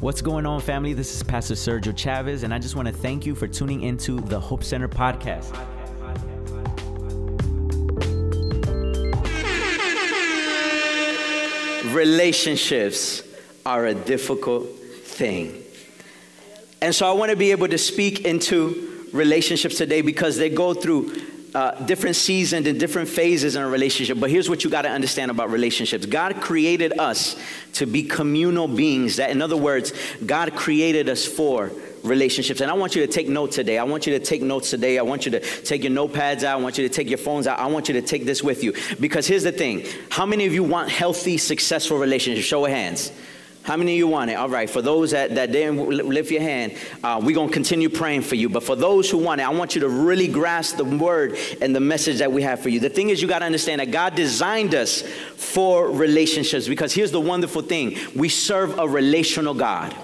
What's going on, family? This is Pastor Sergio Chavez, and I just want to thank you for tuning into the Hope Center podcast. Relationships are a difficult thing. And so I want to be able to speak into relationships today because they go through uh, different seasons and different phases in a relationship. But here's what you got to understand about relationships God created us to be communal beings. That, in other words, God created us for relationships. And I want you to take notes today. I want you to take notes today. I want you to take your notepads out. I want you to take your phones out. I want you to take this with you. Because here's the thing how many of you want healthy, successful relationships? Show of hands. How many of you want it? All right, for those that, that didn't lift your hand, uh, we're going to continue praying for you. But for those who want it, I want you to really grasp the word and the message that we have for you. The thing is, you got to understand that God designed us for relationships because here's the wonderful thing we serve a relational God.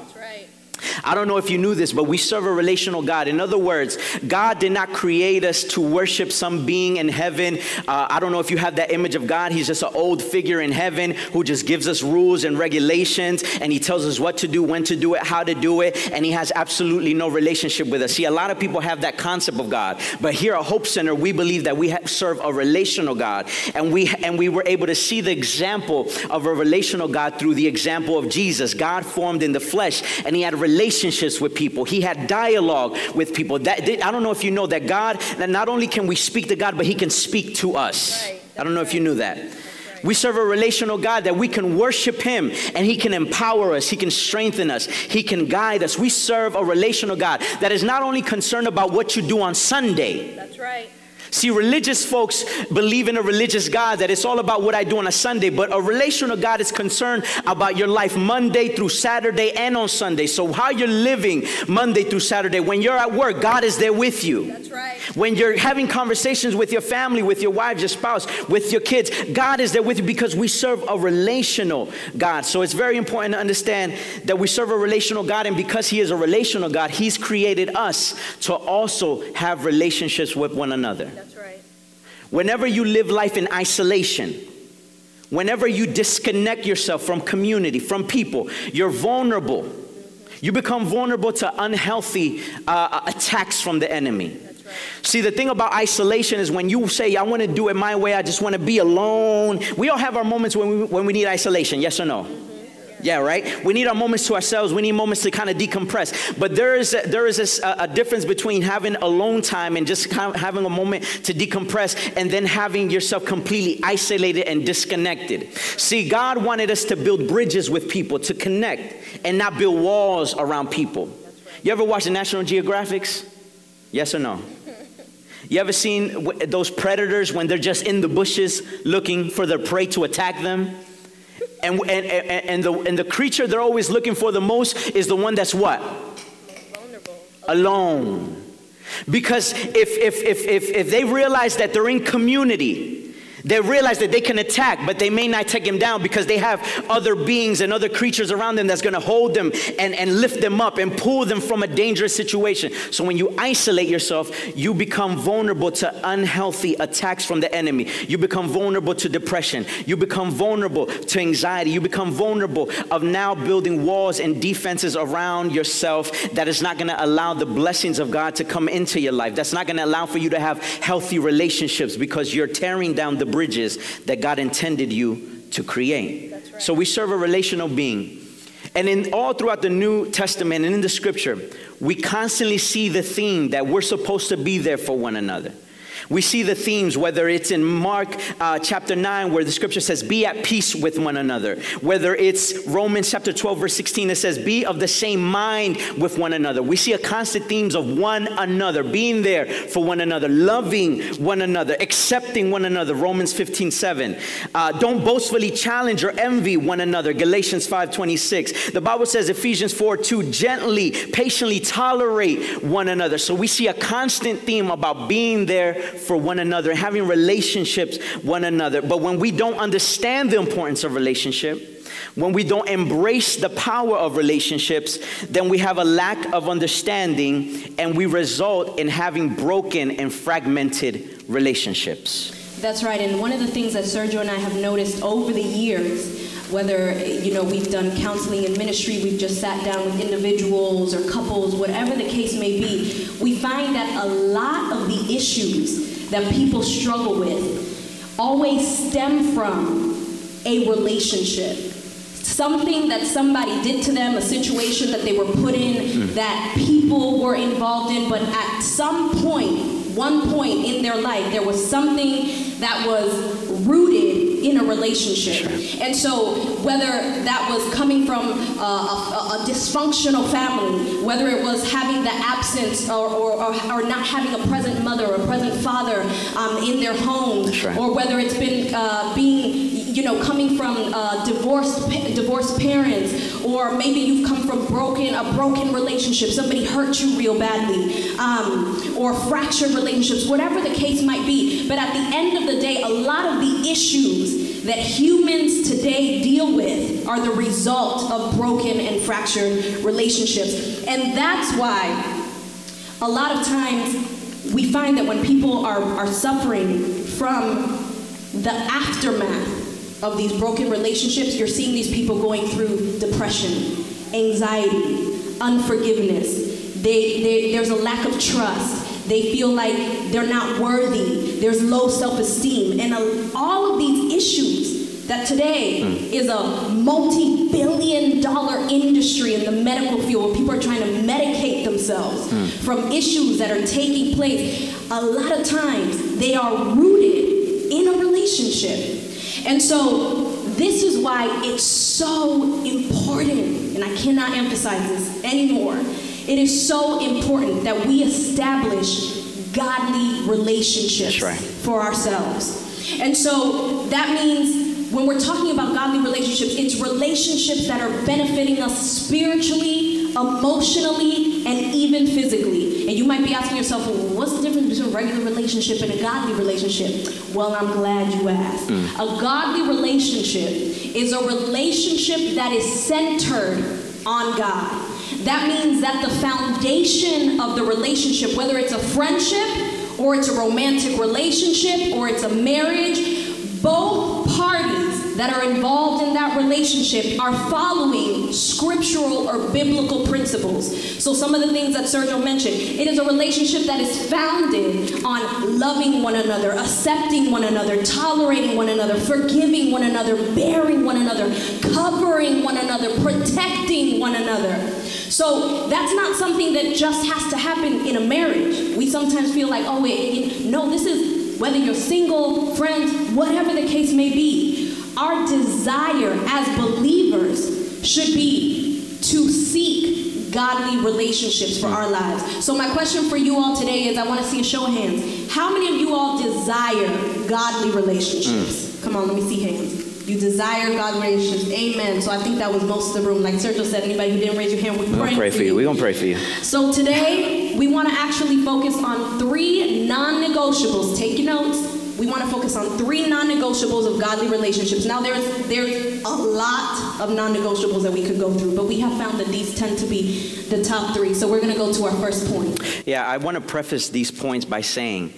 I don't know if you knew this, but we serve a relational God. In other words, God did not create us to worship some being in heaven. Uh, I don't know if you have that image of God. He's just an old figure in heaven who just gives us rules and regulations and he tells us what to do, when to do it, how to do it, and he has absolutely no relationship with us. See, a lot of people have that concept of God, but here at Hope Center, we believe that we serve a relational God, and we and we were able to see the example of a relational God through the example of Jesus. God formed in the flesh, and he had a relationships with people. He had dialogue with people. That I don't know if you know that God, that not only can we speak to God, but He can speak to us. Right. I don't know if you knew that. We serve a relational God that we can worship Him and He can empower us, He can strengthen us, He can guide us. We serve a relational God that is not only concerned about what you do on Sunday. That's right. See, religious folks believe in a religious God that it's all about what I do on a Sunday, but a relational God is concerned about your life Monday through Saturday and on Sunday. So, how you're living Monday through Saturday, when you're at work, God is there with you. That's right. When you're having conversations with your family, with your wife, your spouse, with your kids, God is there with you because we serve a relational God. So, it's very important to understand that we serve a relational God, and because He is a relational God, He's created us to also have relationships with one another. Whenever you live life in isolation, whenever you disconnect yourself from community, from people, you're vulnerable. You become vulnerable to unhealthy uh, attacks from the enemy. See, the thing about isolation is when you say, I want to do it my way, I just want to be alone. We all have our moments when we, when we need isolation, yes or no? Yeah, right? We need our moments to ourselves. We need moments to kind of decompress. But there is a, there is a, a difference between having alone time and just kind of having a moment to decompress and then having yourself completely isolated and disconnected. See, God wanted us to build bridges with people, to connect and not build walls around people. You ever watch the National Geographics? Yes or no? You ever seen those predators when they're just in the bushes looking for their prey to attack them? And, and, and, and, the, and the creature they're always looking for the most is the one that's what? Vulnerable. Alone. Because if, if, if, if, if they realize that they're in community, they realize that they can attack, but they may not take him down because they have other beings and other creatures around them that's going to hold them and, and lift them up and pull them from a dangerous situation. So when you isolate yourself, you become vulnerable to unhealthy attacks from the enemy. You become vulnerable to depression. You become vulnerable to anxiety. You become vulnerable of now building walls and defenses around yourself that is not going to allow the blessings of God to come into your life. That's not going to allow for you to have healthy relationships because you're tearing down the bridges that God intended you to create. Right. So we serve a relational being. And in all throughout the New Testament and in the scripture, we constantly see the theme that we're supposed to be there for one another. We see the themes, whether it's in Mark uh, chapter 9, where the scripture says, Be at peace with one another. Whether it's Romans chapter 12, verse 16, it says, Be of the same mind with one another. We see a constant themes of one another, being there for one another, loving one another, accepting one another. Romans 15, 7. Uh, don't boastfully challenge or envy one another. Galatians 5, 26. The Bible says, Ephesians 4, 2, gently, patiently tolerate one another. So we see a constant theme about being there for one another, having relationships one another. But when we don't understand the importance of relationship, when we don't embrace the power of relationships, then we have a lack of understanding and we result in having broken and fragmented relationships. That's right. And one of the things that Sergio and I have noticed over the years whether you know we've done counseling and ministry, we've just sat down with individuals or couples, whatever the case may be, we find that a lot of the issues that people struggle with always stem from a relationship. Something that somebody did to them, a situation that they were put in, mm. that people were involved in, but at some point, one point in their life, there was something that was rooted in a relationship. And so, whether that was coming from uh, a, a, dysfunctional family, whether it was having the absence or, or, or, or not having a present mother or present father um, in their home, right. or whether it's been uh, being you know, coming from uh, divorced divorced parents, or maybe you've come from broken a broken relationship. Somebody hurt you real badly, um, or fractured relationships, whatever the case might be. But at the end of the day, a lot of the issues that humans today deal with are the result of broken and fractured relationships, and that's why a lot of times we find that when people are, are suffering from the aftermath of these broken relationships, you're seeing these people going through depression, anxiety, unforgiveness. They, they, there's a lack of trust. They feel like they're not worthy. There's low self esteem. And a, all of these issues that today mm. is a multi billion dollar industry in the medical field where people are trying to medicate themselves mm. from issues that are taking place. A lot of times they are rooted in a relationship. And so this is why it's so important, and I cannot emphasize this anymore. It is so important that we establish godly relationships right. for ourselves. And so that means when we're talking about godly relationships, it's relationships that are benefiting us spiritually, emotionally, and even physically. And you might be asking yourself, well, what's the difference between a regular relationship and a godly relationship? Well, I'm glad you asked. Mm. A godly relationship is a relationship that is centered on God. That means that the foundation of the relationship, whether it's a friendship or it's a romantic relationship or it's a marriage, both parties that are involved in that relationship are following scriptural or biblical principles. So, some of the things that Sergio mentioned, it is a relationship that is founded on loving one another, accepting one another, tolerating one another, forgiving one another, bearing one another, covering one another, protecting one another. So, that's not something that just has to happen in a marriage. We sometimes feel like, oh, wait, no, this is whether you're single, friends, whatever the case may be our desire as believers should be to seek godly relationships for our lives. So, my question for you all today is I want to see a show of hands. How many of you all desire godly relationships? Mm. Come on, let me see hands. You desire godly relationships. Amen. So I think that was most of the room. Like Sergio said, anybody who didn't raise your hand, we pray, pray for you. We're going to pray for you. So today, we want to actually focus on three non negotiables. Take your notes we want to focus on three non-negotiables of godly relationships. Now, there's there's a lot of non-negotiables that we could go through, but we have found that these tend to be the top three. So we're going to go to our first point. Yeah, I want to preface these points by saying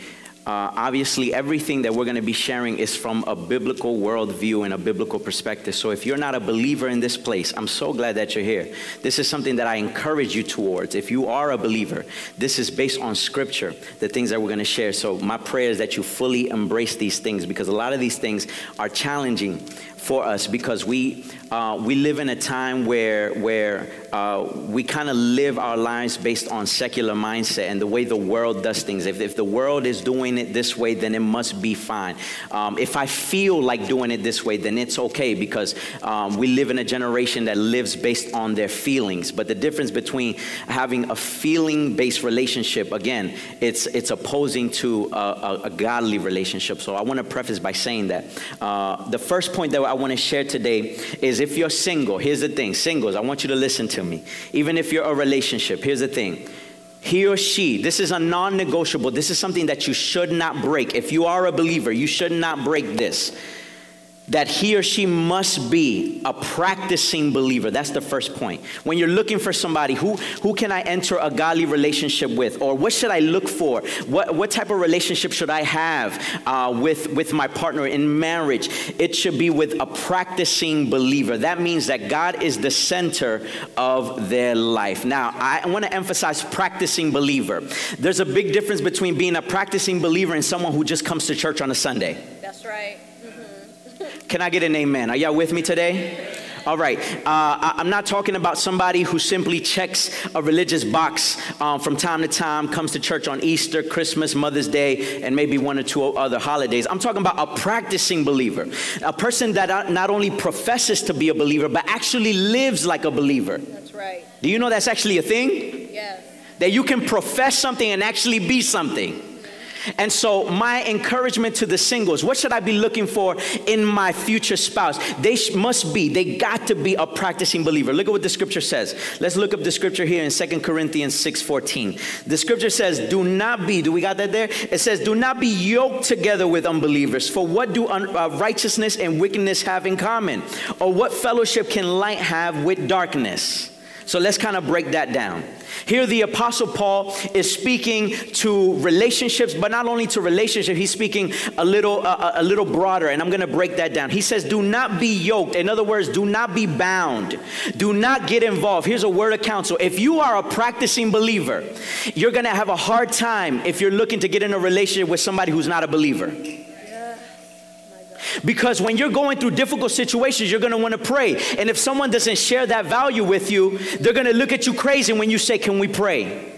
uh, obviously, everything that we're going to be sharing is from a biblical worldview and a biblical perspective. So, if you're not a believer in this place, I'm so glad that you're here. This is something that I encourage you towards. If you are a believer, this is based on scripture, the things that we're going to share. So, my prayer is that you fully embrace these things because a lot of these things are challenging for us because we uh, we live in a time where where uh, we kind of live our lives based on secular mindset and the way the world does things. If, if the world is doing it this way, then it must be fine. Um, if I feel like doing it this way, then it's okay because um, we live in a generation that lives based on their feelings. But the difference between having a feeling-based relationship, again, it's it's opposing to a, a, a godly relationship. So I want to preface by saying that uh, the first point that I want to share today is if you're single, here's the thing singles, I want you to listen to me. Even if you're a relationship, here's the thing. He or she, this is a non negotiable. This is something that you should not break. If you are a believer, you should not break this. That he or she must be a practicing believer. That's the first point. When you're looking for somebody, who, who can I enter a godly relationship with? Or what should I look for? What, what type of relationship should I have uh, with, with my partner in marriage? It should be with a practicing believer. That means that God is the center of their life. Now, I want to emphasize practicing believer. There's a big difference between being a practicing believer and someone who just comes to church on a Sunday. That's right. Can I get an amen? Are y'all with me today? All right. Uh, I'm not talking about somebody who simply checks a religious box um, from time to time, comes to church on Easter, Christmas, Mother's Day, and maybe one or two other holidays. I'm talking about a practicing believer, a person that not only professes to be a believer, but actually lives like a believer. That's right. Do you know that's actually a thing? Yes. That you can profess something and actually be something. And so, my encouragement to the singles what should I be looking for in my future spouse? They sh- must be, they got to be a practicing believer. Look at what the scripture says. Let's look up the scripture here in Second Corinthians 6 14. The scripture says, Do not be, do we got that there? It says, Do not be yoked together with unbelievers. For what do un- uh, righteousness and wickedness have in common? Or what fellowship can light have with darkness? So let's kind of break that down. Here, the Apostle Paul is speaking to relationships, but not only to relationships, he's speaking a little, a little broader, and I'm going to break that down. He says, Do not be yoked. In other words, do not be bound. Do not get involved. Here's a word of counsel. If you are a practicing believer, you're going to have a hard time if you're looking to get in a relationship with somebody who's not a believer. Because when you're going through difficult situations, you're going to want to pray. And if someone doesn't share that value with you, they're going to look at you crazy when you say, Can we pray?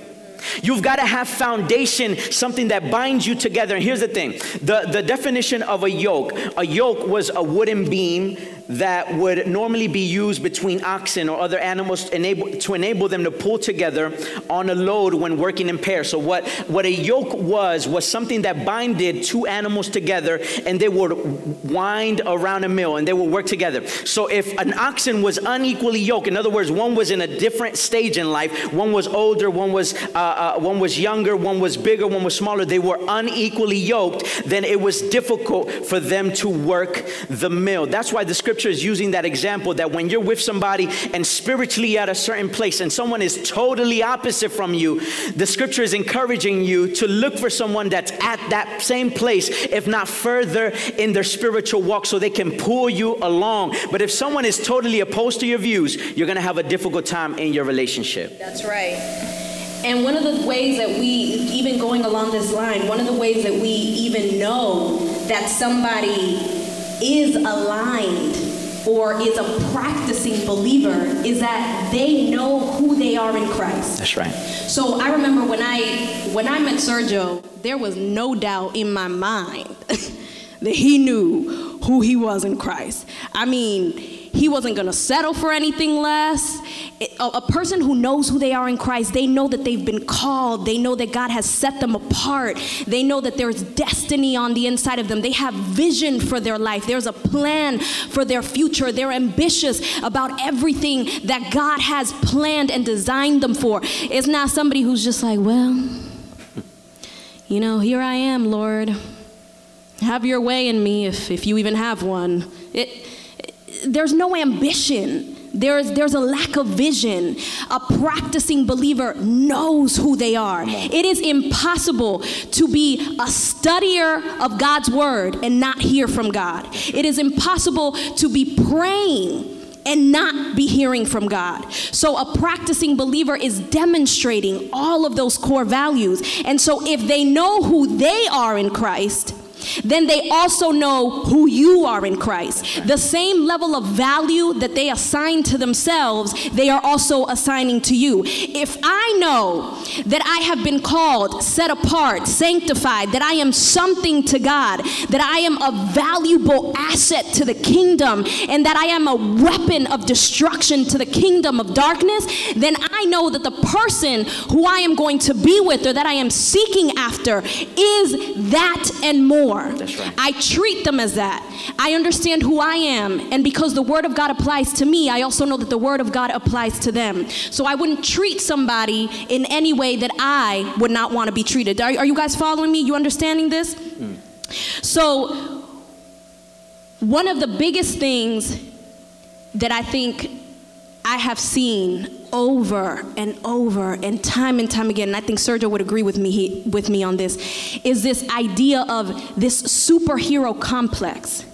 You've got to have foundation, something that binds you together. And here's the thing the, the definition of a yoke a yoke was a wooden beam that would normally be used between oxen or other animals to enable, to enable them to pull together on a load when working in pairs. So, what, what a yoke was, was something that binded two animals together and they would wind around a mill and they would work together. So, if an oxen was unequally yoked, in other words, one was in a different stage in life, one was older, one was, uh, uh, one was younger, one was bigger, one was smaller, they were unequally yoked, then it was difficult for them to work the mill. That's why the scripture scripture is using that example that when you're with somebody and spiritually at a certain place and someone is totally opposite from you, the scripture is encouraging you to look for someone that's at that same place, if not further in their spiritual walk, so they can pull you along. But if someone is totally opposed to your views, you're gonna have a difficult time in your relationship. That's right. And one of the ways that we, even going along this line, one of the ways that we even know that somebody is aligned or is a practicing believer is that they know who they are in Christ. That's right. So I remember when I when I met Sergio, there was no doubt in my mind that he knew who he was in Christ. I mean, he wasn't going to settle for anything less. A, a, person who knows who they are in Christ, they know that they've been called. They know that God has set them apart. They know that there's destiny on the inside of them. They have vision for their life. There's a plan for their future. They're ambitious about everything that God has planned and designed them for. It's not somebody who's just like, well, you know, here I am, Lord. Have your way in me if, if you even have one. It, there's no ambition. There's, there's a lack of vision. A practicing believer knows who they are. It is impossible to be a studier of God's word and not hear from God. It is impossible to be praying and not be hearing from God. So, a practicing believer is demonstrating all of those core values. And so, if they know who they are in Christ, then they also know who you are in Christ. The same level of value that they assign to themselves, they are also assigning to you. If I know that I have been called, set apart, sanctified, that I am something to God, that I am a valuable asset to the kingdom, and that I am a weapon of destruction to the kingdom of darkness, then I know that the person who I am going to be with or that I am seeking after is that and more more. That's right. I treat them as that. I understand who I am. And because the Word of God applies to me, I also know that the Word of God applies to them. So I wouldn't treat somebody in any way that I would not want to be treated. Are, are you guys following me? You understanding this? Mm. So one of the biggest things that I think I have seen over and over and time and time again, and I think Sergio would agree with me he, with me on this, is this idea of this superhero complex.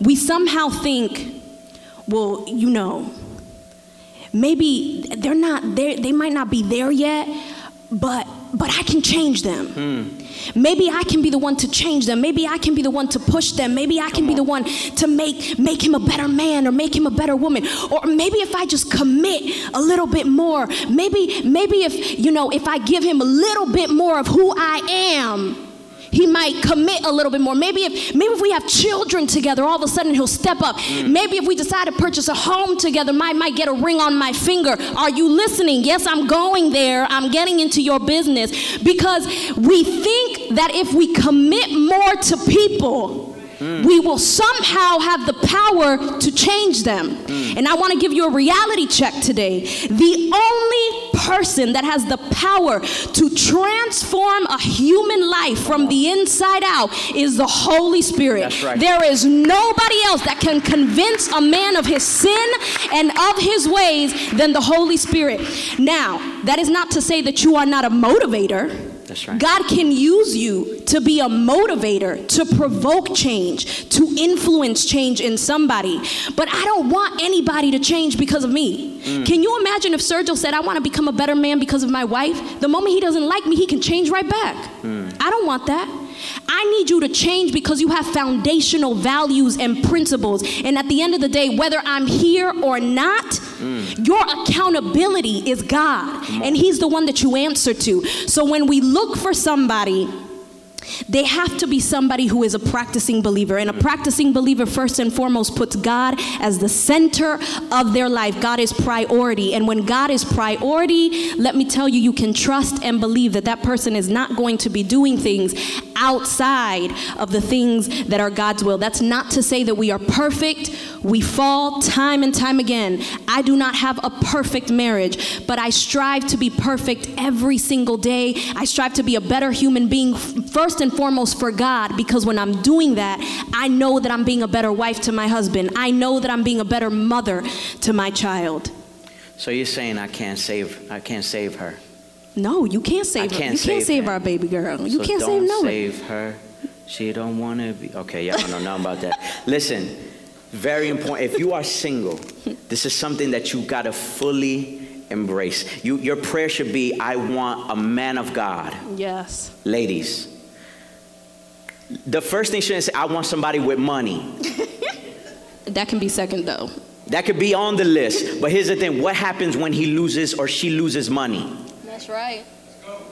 We somehow think, well, you know, maybe they're not there, they might not be there yet, but but I can change them. Maybe I can be the one to change them. Maybe I can be the one to push them. Maybe I can be the one to make make him a better man or make him a better woman. Or maybe if I just commit a little bit more. Maybe maybe if you know if I give him a little bit more of who I am he might commit a little bit more. Maybe if maybe if we have children together, all of a sudden he'll step up. Mm. Maybe if we decide to purchase a home together, I might get a ring on my finger. Are you listening? Yes, I'm going there. I'm getting into your business because we think that if we commit more to people, Mm. we will somehow have the power to change them. Mm. And I want to give you a reality check today. The only person that has the power to transform a human life from the inside out is the Holy Spirit. Right. There is nobody else that can convince a man of his sin and of his ways than the Holy Spirit. Now, that is not to say that you are not a motivator. That's right. God can use you to be a motivator, to provoke change, to influence change in somebody. But I don't want anybody to change because of me. Mm. Can you imagine if Sergio said, I want to become a better man because of my wife? The moment he doesn't like me, he can change right back. Mm. I don't want that. I need you to change because you have foundational values and principles. And at the end of the day, whether I'm here or not, Mm. your accountability is God. And He's the one that you answer to. So when we look for somebody, they have to be somebody who is a practicing believer. And a practicing believer, first and foremost, puts God as the center of their life. God is priority. And when God is priority, let me tell you, you can trust and believe that that person is not going to be doing things outside of the things that are God's will. That's not to say that we are perfect. We fall time and time again. I do not have a perfect marriage, but I strive to be perfect every single day. I strive to be a better human being, first and foremost for God, because when I'm doing that, I know that I'm being a better wife to my husband. I know that I'm being a better mother to my child. So you're saying I can't save I can't save her. No, you can't save her. can't You can't save save him. our baby girl. You so can't save no one. save her. She don't want to be. Okay, y'all don't know nothing about that. Listen, very important. If you are single, this is something that you got to fully embrace. You, your prayer should be, I want a man of God. Yes. Ladies, the first thing shouldn't say, I want somebody with money. That can be second though. That could be on the list. But here's the thing what happens when he loses or she loses money? That's right.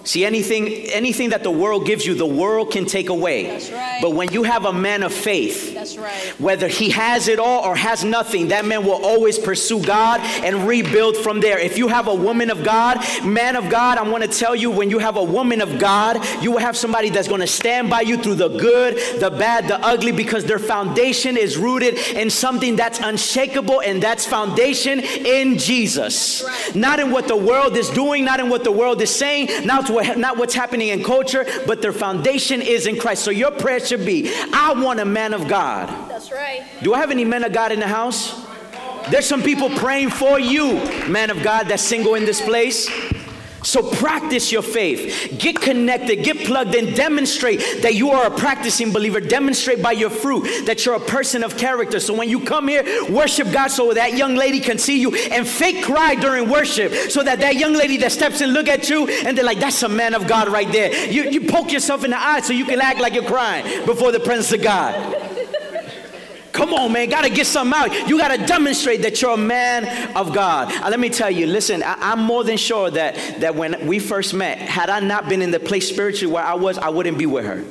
See, anything, anything that the world gives you, the world can take away. That's right. But when you have a man of faith, That's right. whether he has it all or has nothing, that man will always pursue God and rebuild from there. If you have a woman of God, man of God, I want to tell you when you have a woman of God, you will have somebody that's going to stand by you through the good, the bad, the ugly, because their foundation is rooted in something that's unshakable, and that's foundation in Jesus. Not in what the world is doing, not in what the world is saying, not, what, not what's happening in culture, but their foundation is in Christ. So your prayer should be I want a man of God. That's right. Do I have any men of God in the house? There's some people praying for you, man of God, that's single in this place. So practice your faith. Get connected, get plugged in, demonstrate that you are a practicing believer. Demonstrate by your fruit that you're a person of character. So when you come here, worship God so that young lady can see you and fake cry during worship so that that young lady that steps in look at you and they're like, that's a man of God right there. You, you poke yourself in the eye so you can act like you're crying before the presence of God. Come on, man. Got to get something out. You got to demonstrate that you're a man of God. Uh, let me tell you, listen, I, I'm more than sure that, that when we first met, had I not been in the place spiritually where I was, I wouldn't be with her.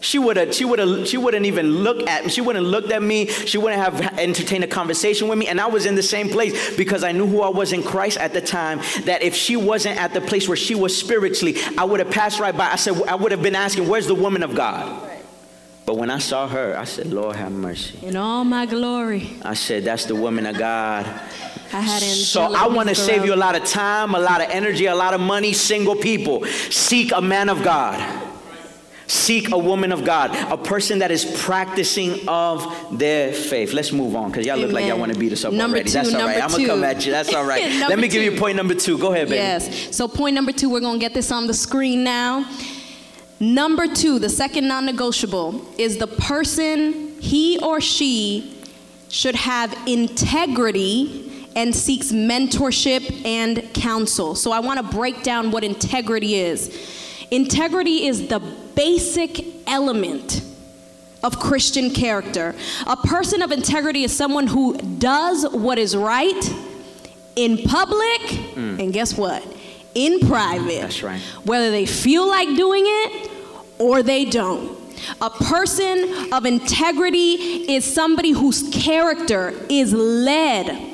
She would have, she would have, she wouldn't even look at me. She wouldn't have looked at me. She wouldn't have entertained a conversation with me. And I was in the same place because I knew who I was in Christ at the time. That if she wasn't at the place where she was spiritually, I would have passed right by. I said, I would have been asking, where's the woman of God? But when I saw her, I said, Lord have mercy. In all my glory, I said, that's the woman of God. I had So I want to save you a lot of time, a lot of energy, a lot of money, single people. Seek a man of God. Seek a woman of God, a person that is practicing of their faith. Let's move on because y'all look like y'all want to beat us up Number already. two, That's all right. I'm gonna come two. at you. That's all right. Let me give you point number two. Go ahead, baby. Yes. So, point number two, we're going to get this on the screen now. Number two, the second non negotiable, is the person, he or she, should have integrity and seeks mentorship and counsel. So, I want to break down what integrity is. Integrity is the basic element of Christian character. A person of integrity is someone who does what is right in public, mm. and guess what? In private. That's right. Whether they feel like doing it or they don't. A person of integrity is somebody whose character is led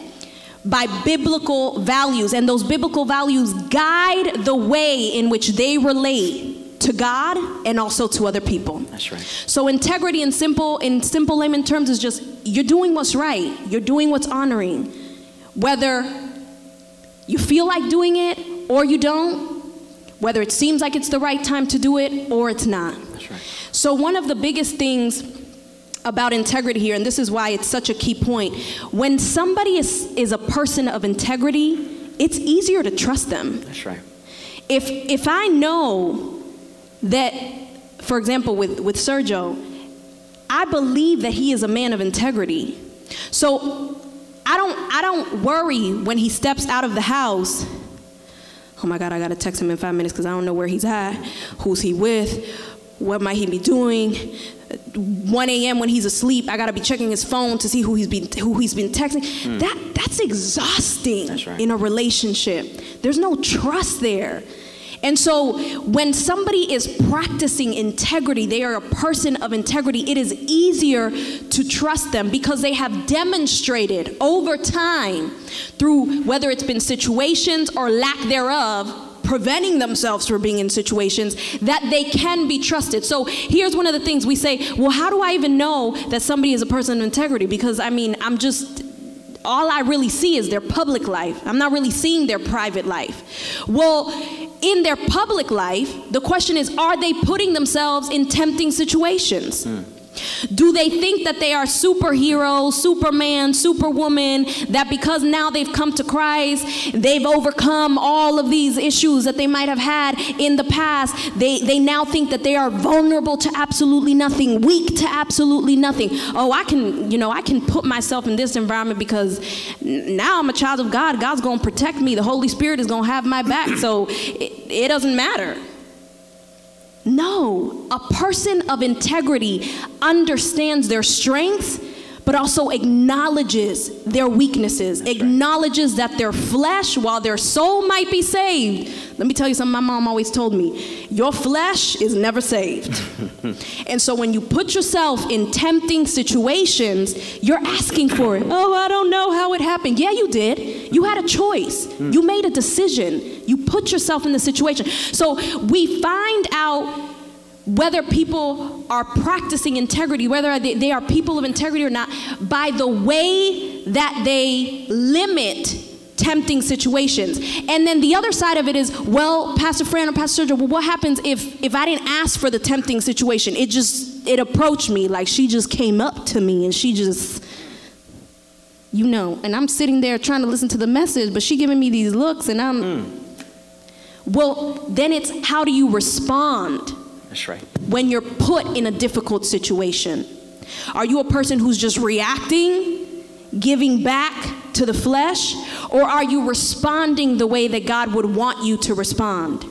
by biblical values, and those biblical values guide the way in which they relate to God and also to other people. That's right. So integrity in simple in simple layman terms is just you're doing what's right. You're doing what's honoring. Whether you feel like doing it or you don't, whether it seems like it's the right time to do it or it's not. That's right. So one of the biggest things about integrity here and this is why it's such a key point, when somebody is is a person of integrity, it's easier to trust them That's right. if if I know that, for example, with with Sergio, I believe that he is a man of integrity. So I don't I don't worry when he steps out of the house. Oh my God, I gotta text him in five minutes because I don't know where he's at, who's he with, what might he be doing. 1 a.m. when he's asleep, I gotta be checking his phone to see who he's been who he's been texting. Hmm. That that's exhausting That's right. in a relationship. There's no trust there. And so when somebody is practicing integrity, they are a person of integrity, it is easier to trust them because they have demonstrated over time through whether it's been situations or lack thereof preventing themselves from being in situations that they can be trusted. So here's one of the things we say, well, how do I even know that somebody is a person of integrity? Because I mean, I'm just all I really see is their public life. I'm not really seeing their private life. Well, in their public life, the question is are they putting themselves in tempting situations? Hmm. Do they think that they are superheroes, superman, superwoman, that because now they've come to Christ, they've overcome all of these issues that they might have had in the past? They, they now think that they are vulnerable to absolutely nothing, weak to absolutely nothing. Oh, I can, you know, I can put myself in this environment because now I'm a child of God. God's going to protect me. The Holy Spirit is going to have my back. So it, it doesn't matter. No, a person of integrity understands their strengths, but also acknowledges their weaknesses, acknowledges that their flesh, while their soul might be saved. Let me tell you something my mom always told me your flesh is never saved. and so when you put yourself in tempting situations, you're asking for it. Oh, I don't know how it happened. Yeah, you did. You had a choice, hmm. you made a decision, you put yourself in the situation. So we find out whether people are practicing integrity, whether they, they are people of integrity or not, by the way that they limit tempting situations. And then the other side of it is, well, Pastor Fran or Pastor Sergio, well, what happens if if I didn't ask for the tempting situation? It just it approached me like she just came up to me and she just you know, and I'm sitting there trying to listen to the message, but she giving me these looks and I'm hmm. well, then it's how do you respond? That's right. when you're put in a difficult situation? Are you a person who's just reacting, giving back to the flesh, or are you responding the way that God would want you to respond?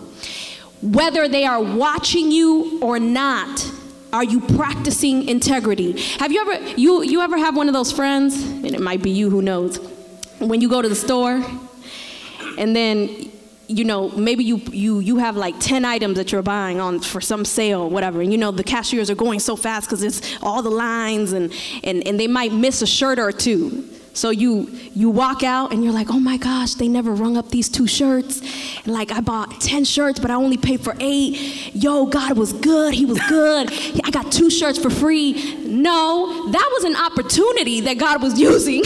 Whether they are watching you or not, are you practicing integrity? Have you ever you you ever have one of those friends, and it might be you who knows, when you go to the store and then you know maybe you you you have like 10 items that you're buying on for some sale or whatever. And you know the cashiers are going so fast because it's all the lines and, and and they might miss a shirt or two so you you walk out and you're like oh my gosh they never rung up these two shirts and like i bought 10 shirts but i only paid for eight yo god was good he was good i got two shirts for free No, that was an opportunity that God was using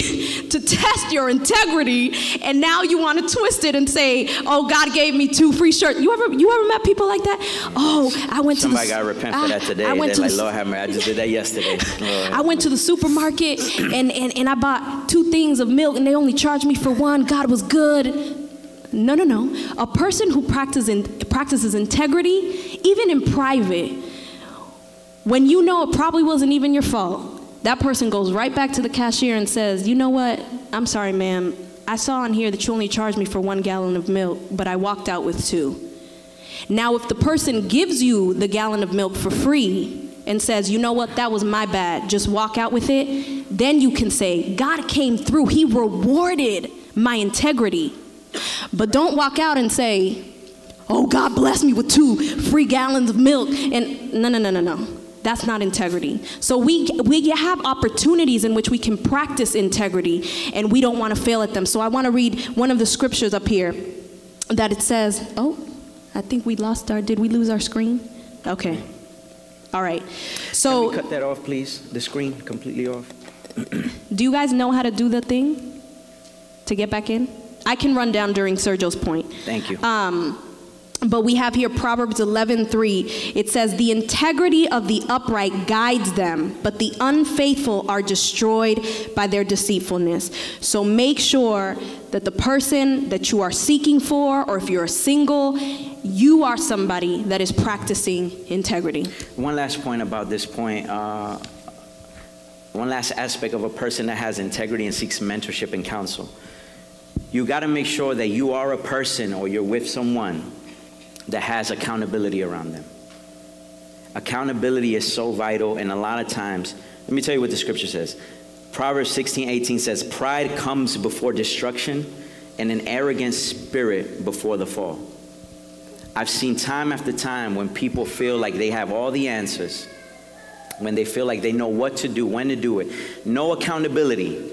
to test your integrity, and now you want to twist it and say, "Oh, God gave me two free shirts." You ever you ever met people like that? Oh, I went Somebody to the, got to repent for that today. I went They're to like, the, Lord have mercy, I just did that yesterday. Lord. I went to the supermarket and, and, and I bought two things of milk and they only charged me for one. God was good. No, no, no. A person who practices, in, practices integrity, even in private, when you know it probably wasn't even your fault, that person goes right back to the cashier and says, You know what? I'm sorry, ma'am. I saw on here that you only charged me for one gallon of milk, but I walked out with two. Now, if the person gives you the gallon of milk for free and says, you know what, that was my bad, just walk out with it, then you can say, God came through, He rewarded my integrity. But don't walk out and say, oh, God blessed me with two free gallons of milk. And no, no, no, no, no. That's not integrity. So we, we have opportunities in which we can practice integrity and we don't want to fail at them. So I want to read one of the scriptures up here that it says, oh, I think we lost our, did we lose our screen? Okay. All right. Can So we cut that off, please? The screen completely off. do you guys know how to do the thing to get back in? I can run down during Sergio's point. Thank you. Um, but we have here Proverbs 11:3. It says, "The integrity of the upright guides them, but the unfaithful are destroyed by their deceitfulness." So make sure that the person that you are seeking for, or if you're single, you are somebody that is practicing integrity. One last point about this point. Uh, one last aspect of a person that has integrity and seeks mentorship and counsel. You got to make sure that you are a person or you're with someone that has accountability around them. Accountability is so vital, and a lot of times, let me tell you what the scripture says. Proverbs 16 18 says, Pride comes before destruction, and an arrogant spirit before the fall. I've seen time after time when people feel like they have all the answers, when they feel like they know what to do, when to do it, no accountability,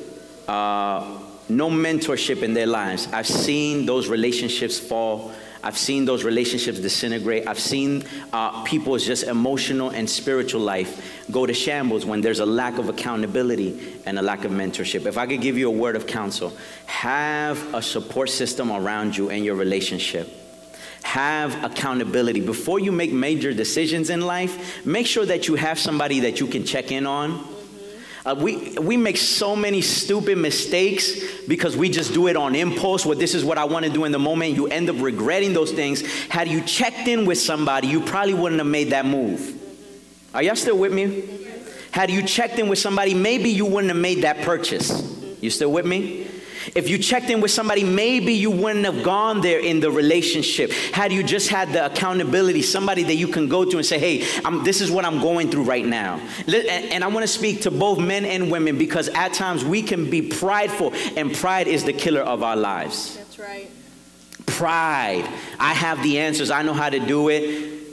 uh, no mentorship in their lives. I've seen those relationships fall. I've seen those relationships disintegrate. I've seen uh, people's just emotional and spiritual life go to shambles when there's a lack of accountability and a lack of mentorship. If I could give you a word of counsel, have a support system around you in your relationship have accountability. Before you make major decisions in life, make sure that you have somebody that you can check in on. Uh, we, we make so many stupid mistakes because we just do it on impulse. What this is what I want to do in the moment. You end up regretting those things. Had you checked in with somebody, you probably wouldn't have made that move. Are y'all still with me? Had you checked in with somebody, maybe you wouldn't have made that purchase. You still with me? If you checked in with somebody, maybe you wouldn't have gone there in the relationship. Had you just had the accountability, somebody that you can go to and say, hey, I'm, this is what I'm going through right now. And, and I want to speak to both men and women because at times we can be prideful, and pride is the killer of our lives. That's right. Pride. I have the answers, I know how to do it.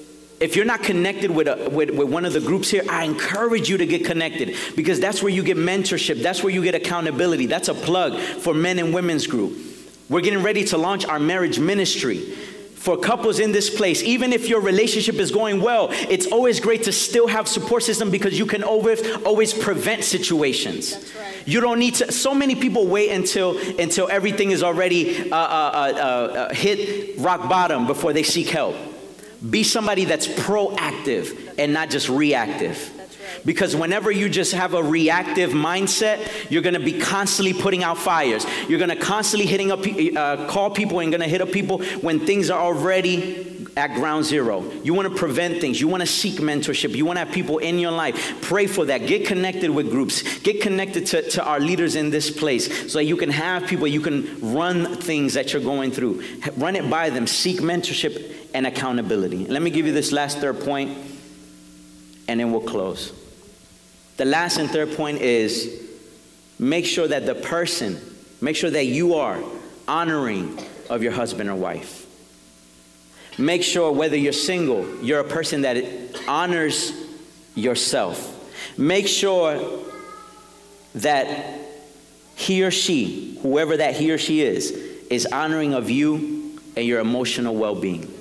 If you're not connected with, a, with, with one of the groups here, I encourage you to get connected because that's where you get mentorship. That's where you get accountability. That's a plug for men and women's group. We're getting ready to launch our marriage ministry for couples in this place. Even if your relationship is going well, it's always great to still have support system because you can always, always prevent situations. Right. You don't need to. So many people wait until until everything is already uh, uh, uh, uh, hit rock bottom before they seek help. Be somebody that's proactive and not just reactive. Because whenever you just have a reactive mindset, you're going to be constantly putting out fires. You're going to constantly hitting up, uh, call people and going to hit up people when things are already at ground zero. You want to prevent things. You want to seek mentorship. You want to have people in your life. Pray for that. Get connected with groups. Get connected to, to our leaders in this place so that you can have people, you can run things that you're going through. Run it by them. Seek mentorship and accountability. Let me give you this last third point, and then we'll close. The last and third point is make sure that the person, make sure that you are honoring of your husband or wife. Make sure whether you're single, you're a person that honors yourself. Make sure that he or she, whoever that he or she is, is honoring of you and your emotional well being.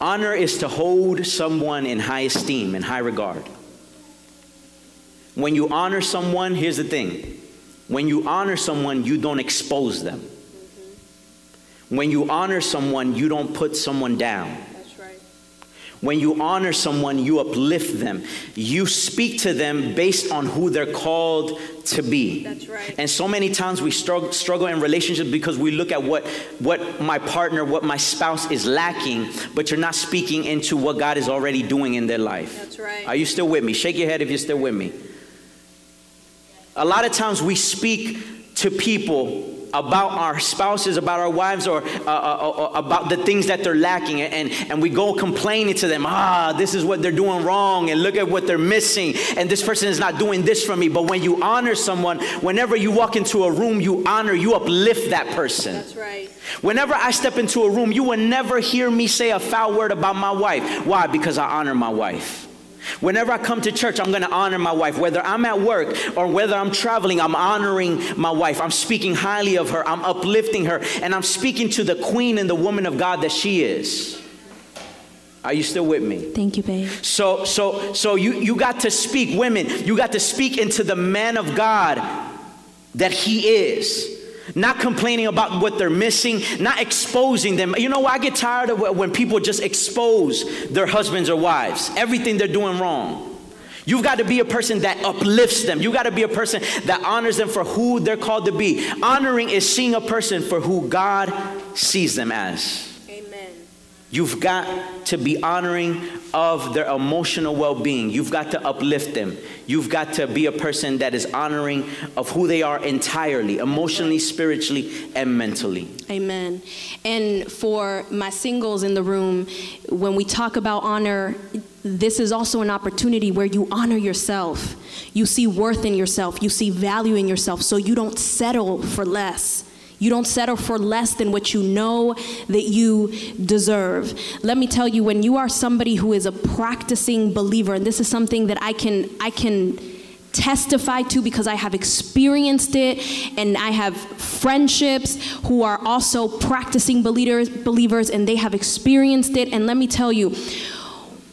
Honor is to hold someone in high esteem and high regard. When you honor someone, here's the thing. When you honor someone, you don't expose them. When you honor someone, you don't put someone down. When you honor someone, you uplift them. You speak to them based on who they're called to be. That's right. And so many times we struggle, struggle in relationships because we look at what, what my partner, what my spouse is lacking, but you're not speaking into what God is already doing in their life. That's right. Are you still with me? Shake your head if you're still with me. A lot of times we speak to people about our spouses, about our wives, or uh, uh, uh, about the things that they're lacking, and, and we go complaining to them, ah, this is what they're doing wrong, and look at what they're missing, and this person is not doing this for me. But when you honor someone, whenever you walk into a room, you honor, you uplift that person. That's right. Whenever I step into a room, you will never hear me say a foul word about my wife. Why? Because I honor my wife. Whenever I come to church, I'm going to honor my wife. Whether I'm at work or whether I'm traveling, I'm honoring my wife. I'm speaking highly of her. I'm uplifting her. And I'm speaking to the queen and the woman of God that she is. Are you still with me? Thank you, babe. So, so, so you, you got to speak, women, you got to speak into the man of God that he is. Not complaining about what they're missing, not exposing them. You know, I get tired of when people just expose their husbands or wives, everything they're doing wrong. You've got to be a person that uplifts them. You've got to be a person that honors them for who they're called to be. Honoring is seeing a person for who God sees them as. You've got to be honoring of their emotional well being. You've got to uplift them. You've got to be a person that is honoring of who they are entirely, emotionally, spiritually, and mentally. Amen. And for my singles in the room, when we talk about honor, this is also an opportunity where you honor yourself. You see worth in yourself, you see value in yourself, so you don't settle for less. You don't settle for less than what you know that you deserve. Let me tell you when you are somebody who is a practicing believer and this is something that I can I can testify to because I have experienced it and I have friendships who are also practicing believers believers and they have experienced it and let me tell you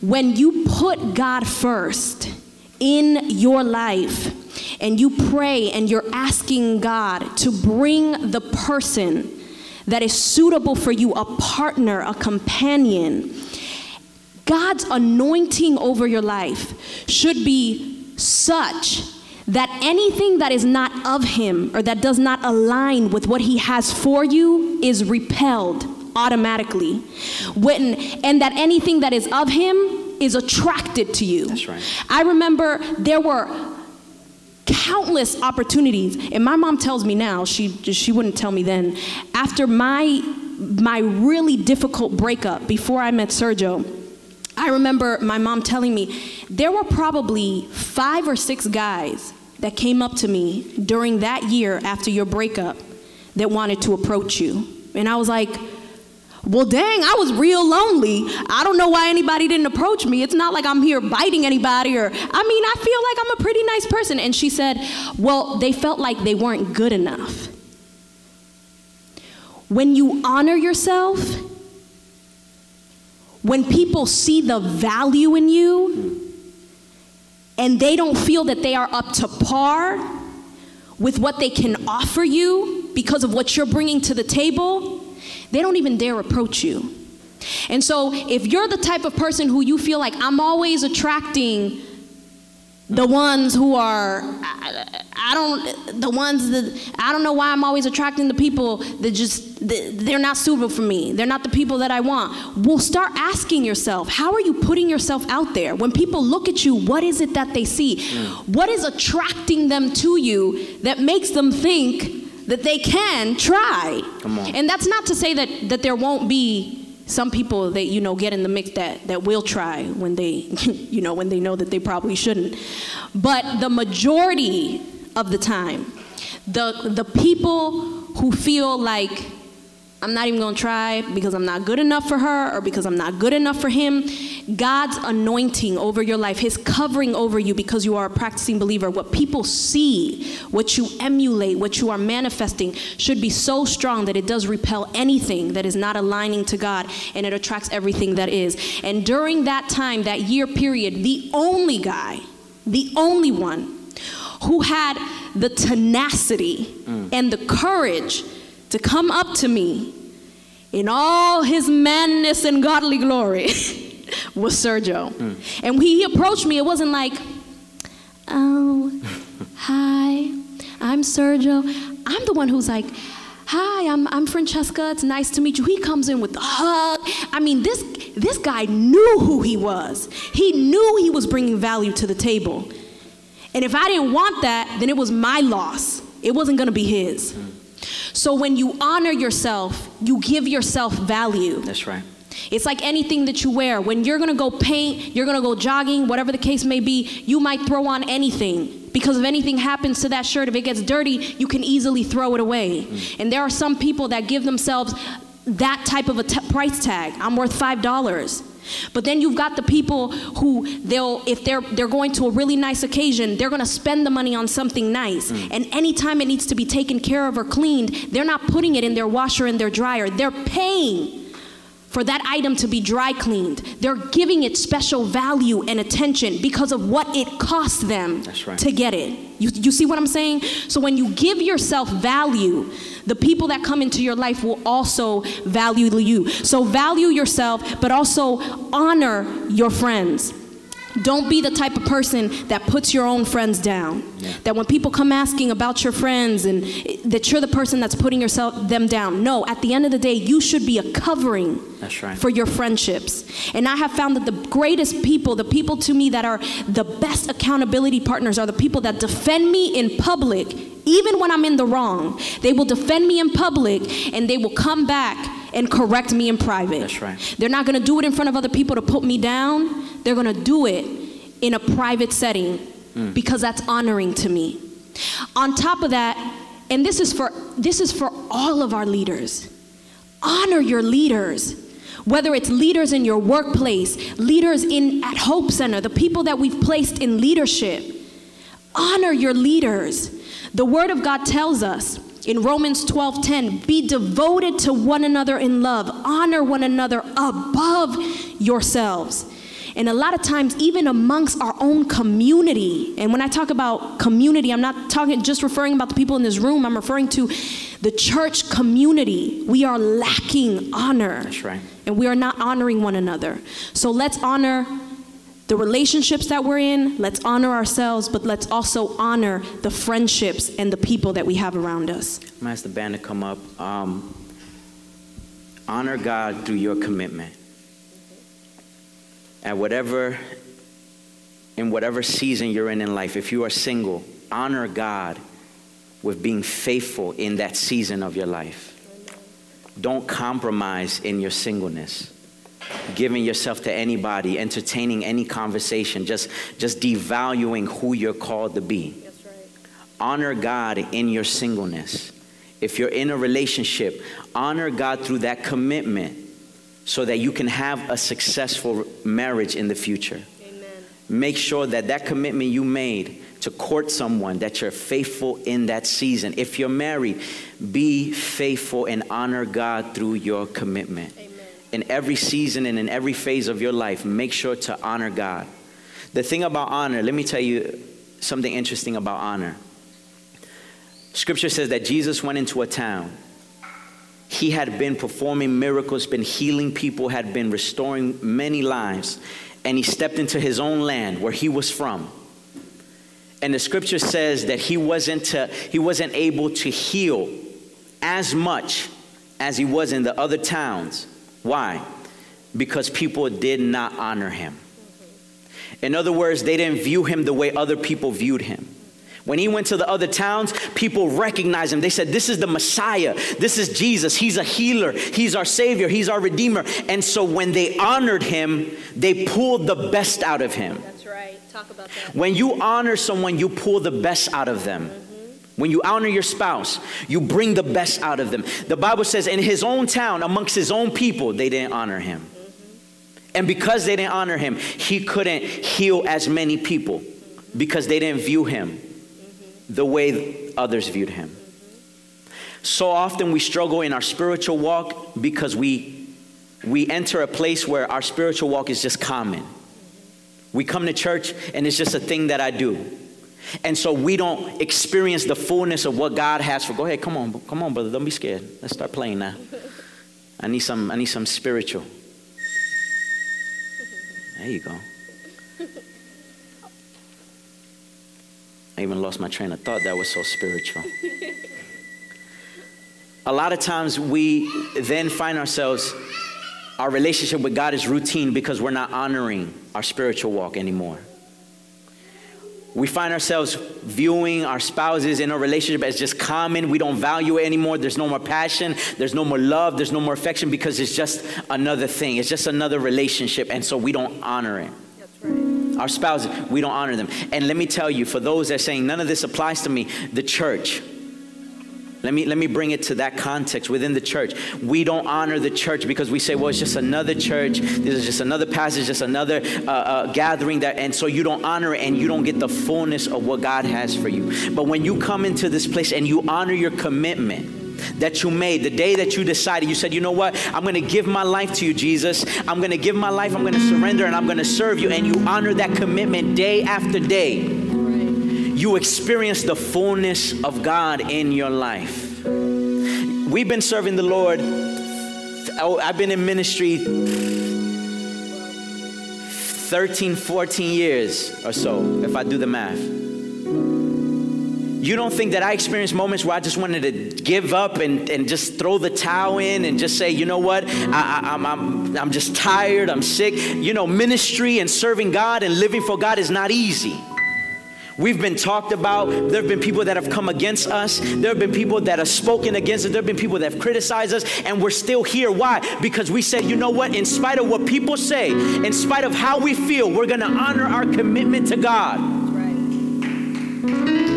when you put God first in your life and you pray and you're asking God to bring the person that is suitable for you, a partner, a companion, God's anointing over your life should be such that anything that is not of Him or that does not align with what He has for you is repelled automatically. When, and that anything that is of Him is attracted to you. That's right. I remember there were countless opportunities. And my mom tells me now she she wouldn't tell me then after my my really difficult breakup before I met Sergio I remember my mom telling me there were probably 5 or 6 guys that came up to me during that year after your breakup that wanted to approach you. And I was like well, dang, I was real lonely. I don't know why anybody didn't approach me. It's not like I'm here biting anybody or, I mean, I feel like I'm a pretty nice person. And she said, well, they felt like they weren't good enough. When you honor yourself, when people see the value in you and they don't feel that they are up to par with what they can offer you because of what you're bringing to the table, they don't even dare approach you. And so, if you're the type of person who you feel like I'm always attracting the ones who are, I, I don't, the ones that, I don't know why I'm always attracting the people that just, they're not suitable for me. They're not the people that I want. Well, start asking yourself, how are you putting yourself out there? When people look at you, what is it that they see? Mm. What is attracting them to you that makes them think, that they can try. Come on. And that's not to say that, that there won't be some people that you know get in the mix that, that will try when they you know when they know that they probably shouldn't. But the majority of the time, the the people who feel like I'm not even gonna try because I'm not good enough for her or because I'm not good enough for him. God's anointing over your life, His covering over you because you are a practicing believer, what people see, what you emulate, what you are manifesting should be so strong that it does repel anything that is not aligning to God and it attracts everything that is. And during that time, that year period, the only guy, the only one who had the tenacity mm. and the courage to come up to me in all his manness and godly glory was Sergio. Hmm. And when he approached me, it wasn't like, oh, hi, I'm Sergio. I'm the one who's like, hi, I'm, I'm Francesca. It's nice to meet you. He comes in with the hug. I mean, this, this guy knew who he was. He knew he was bringing value to the table. And if I didn't want that, then it was my loss. It wasn't going to be his. Hmm. So when you honor yourself, you give yourself value. That's right. It's like anything that you wear. When you're gonna go paint, you're gonna go jogging, whatever the case may be, you might throw on anything. Because if anything happens to that shirt, if it gets dirty, you can easily throw it away. Mm. And there are some people that give themselves that type of a t- price tag. I'm worth $5. But then you've got the people who they'll if they're they're going to a really nice occasion, they're going to spend the money on something nice. Mm. And anytime it needs to be taken care of or cleaned, they're not putting it in their washer and their dryer. They're paying for that item to be dry cleaned. They're giving it special value and attention because of what it cost them right. to get it. You, you see what I'm saying? So when you give yourself value, the people that come into your life will also value you. So value yourself, but also honor your friends. Don't be the type of person that puts your own friends down. That when people come asking about your friends and that you're the person that's putting yourself them down. No, at the end of the day, you should be a covering That's right. for your friendships. And I have found that the greatest people, the people to me that are the best accountability partners are the people that defend me in public even when I'm in the wrong. They will defend me in public and they will come back and correct me in private. That's right. They're not going to do it in front of other people to put me down. They're going to do it in a private setting hmm. because that's honoring to me. On top of that, and this is for this is for all of our leaders. Honor your leaders. Whether it's leaders in your workplace, leaders in at Hope Center, the people that we've placed in leadership. Honor your leaders. The word of God tells us in Romans 12:10, be devoted to one another in love. Honor one another above yourselves. And a lot of times, even amongst our own community, and when I talk about community, I'm not talking just referring about the people in this room, I'm referring to the church community. We are lacking honor. That's right. And we are not honoring one another. So let's honor the relationships that we're in, let's honor ourselves, but let's also honor the friendships and the people that we have around us. I'm gonna ask the band to come up. Um, honor God through your commitment. At whatever, in whatever season you're in in life, if you are single, honor God with being faithful in that season of your life. Don't compromise in your singleness. Giving yourself to anybody, entertaining any conversation, just, just devaluing who you're called to be. Honor God in your singleness. If you're in a relationship, honor God through that commitment so that you can have a successful marriage in the future. Make sure that that commitment you made to court someone that you're faithful in that season. If you're married, be faithful and honor God through your commitment. In every season and in every phase of your life, make sure to honor God. The thing about honor, let me tell you something interesting about honor. Scripture says that Jesus went into a town. He had been performing miracles, been healing people, had been restoring many lives, and he stepped into his own land where he was from. And the scripture says that he wasn't, to, he wasn't able to heal as much as he was in the other towns. Why? Because people did not honor him. In other words, they didn't view him the way other people viewed him. When he went to the other towns, people recognized him. They said, This is the Messiah. This is Jesus. He's a healer. He's our Savior. He's our Redeemer. And so when they honored him, they pulled the best out of him. That's right. Talk about that. When you honor someone, you pull the best out of them. Mm-hmm. When you honor your spouse, you bring the best out of them. The Bible says, in his own town, amongst his own people, they didn't honor him. Mm-hmm. And because they didn't honor him, he couldn't heal as many people because they didn't view him the way others viewed him. So often we struggle in our spiritual walk because we, we enter a place where our spiritual walk is just common. We come to church and it's just a thing that I do. And so we don't experience the fullness of what God has for. Go ahead, come on, come on, brother. Don't be scared. Let's start playing now. I need some, I need some spiritual. There you go. I even lost my train of thought. That was so spiritual. A lot of times we then find ourselves, our relationship with God is routine because we're not honoring our spiritual walk anymore. We find ourselves viewing our spouses in a relationship as just common. We don't value it anymore. There's no more passion. There's no more love. There's no more affection because it's just another thing. It's just another relationship. And so we don't honor it. Our spouses, we don't honor them. And let me tell you, for those that are saying none of this applies to me, the church, let me, let me bring it to that context within the church. We don't honor the church because we say, well, it's just another church. This is just another passage, just another uh, uh, gathering. That, and so you don't honor it and you don't get the fullness of what God has for you. But when you come into this place and you honor your commitment, that you made, the day that you decided, you said, you know what, I'm gonna give my life to you, Jesus. I'm gonna give my life, I'm gonna surrender, and I'm gonna serve you. And you honor that commitment day after day you experience the fullness of God in your life. We've been serving the Lord, I've been in ministry 13, 14 years or so, if I do the math. You don't think that I experienced moments where I just wanted to give up and, and just throw the towel in and just say, you know what, I, I, I'm, I'm, I'm just tired, I'm sick. You know, ministry and serving God and living for God is not easy. We've been talked about. There have been people that have come against us. There have been people that have spoken against us. There have been people that have criticized us, and we're still here. Why? Because we said, you know what? In spite of what people say, in spite of how we feel, we're going to honor our commitment to God.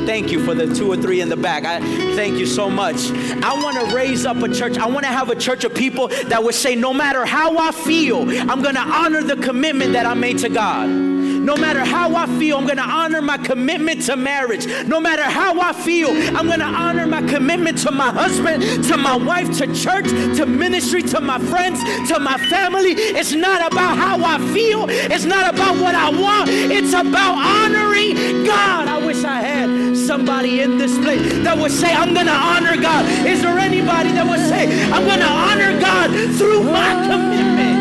Thank you for the two or three in the back. I thank you so much. I want to raise up a church. I want to have a church of people that would say, no matter how I feel, I'm going to honor the commitment that I made to God. No matter how I feel, I'm going to honor my commitment to marriage. No matter how I feel, I'm going to honor my commitment to my husband, to my wife, to church, to ministry, to my friends, to my family. It's not about how I feel, it's not about what I want, it's about honoring God. I wish I had somebody in this place that would say, I'm going to honor God. Is there anybody that would say, I'm going to honor God through my commitment?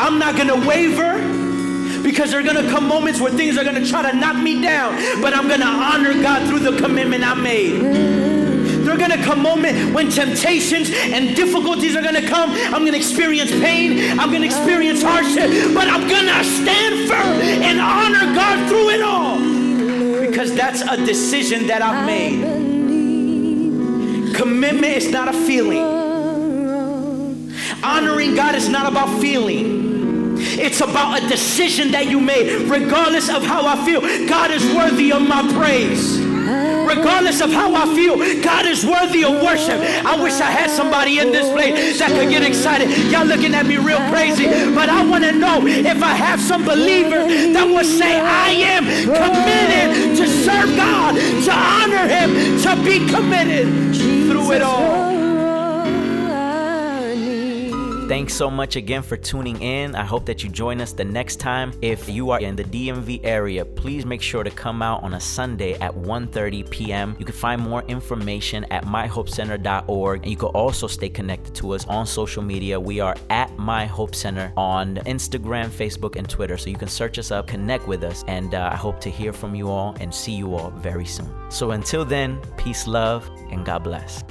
I'm not going to waver because there are going to come moments where things are going to try to knock me down, but I'm going to honor God through the commitment I made. There are going to come moments when temptations and difficulties are going to come. I'm going to experience pain. I'm going to experience hardship, but I'm going to stand firm and honor God through it all because that's a decision that I've made. Commitment is not a feeling. Honoring God is not about feeling. It's about a decision that you made, regardless of how I feel. God is worthy of my praise. Regardless of how I feel, God is worthy of worship. I wish I had somebody in this place that could get excited. Y'all looking at me real crazy, but I want to know if I have some believer that will say, I am committed to serve God, to honor Him, to be committed through it all. Thanks so much again for tuning in. I hope that you join us the next time. If you are in the DMV area, please make sure to come out on a Sunday at 1:30 p.m. You can find more information at myhopecenter.org and you can also stay connected to us on social media. We are at My Hope Center on Instagram, Facebook, and Twitter. So you can search us up, connect with us, and uh, I hope to hear from you all and see you all very soon. So until then, peace, love, and God bless.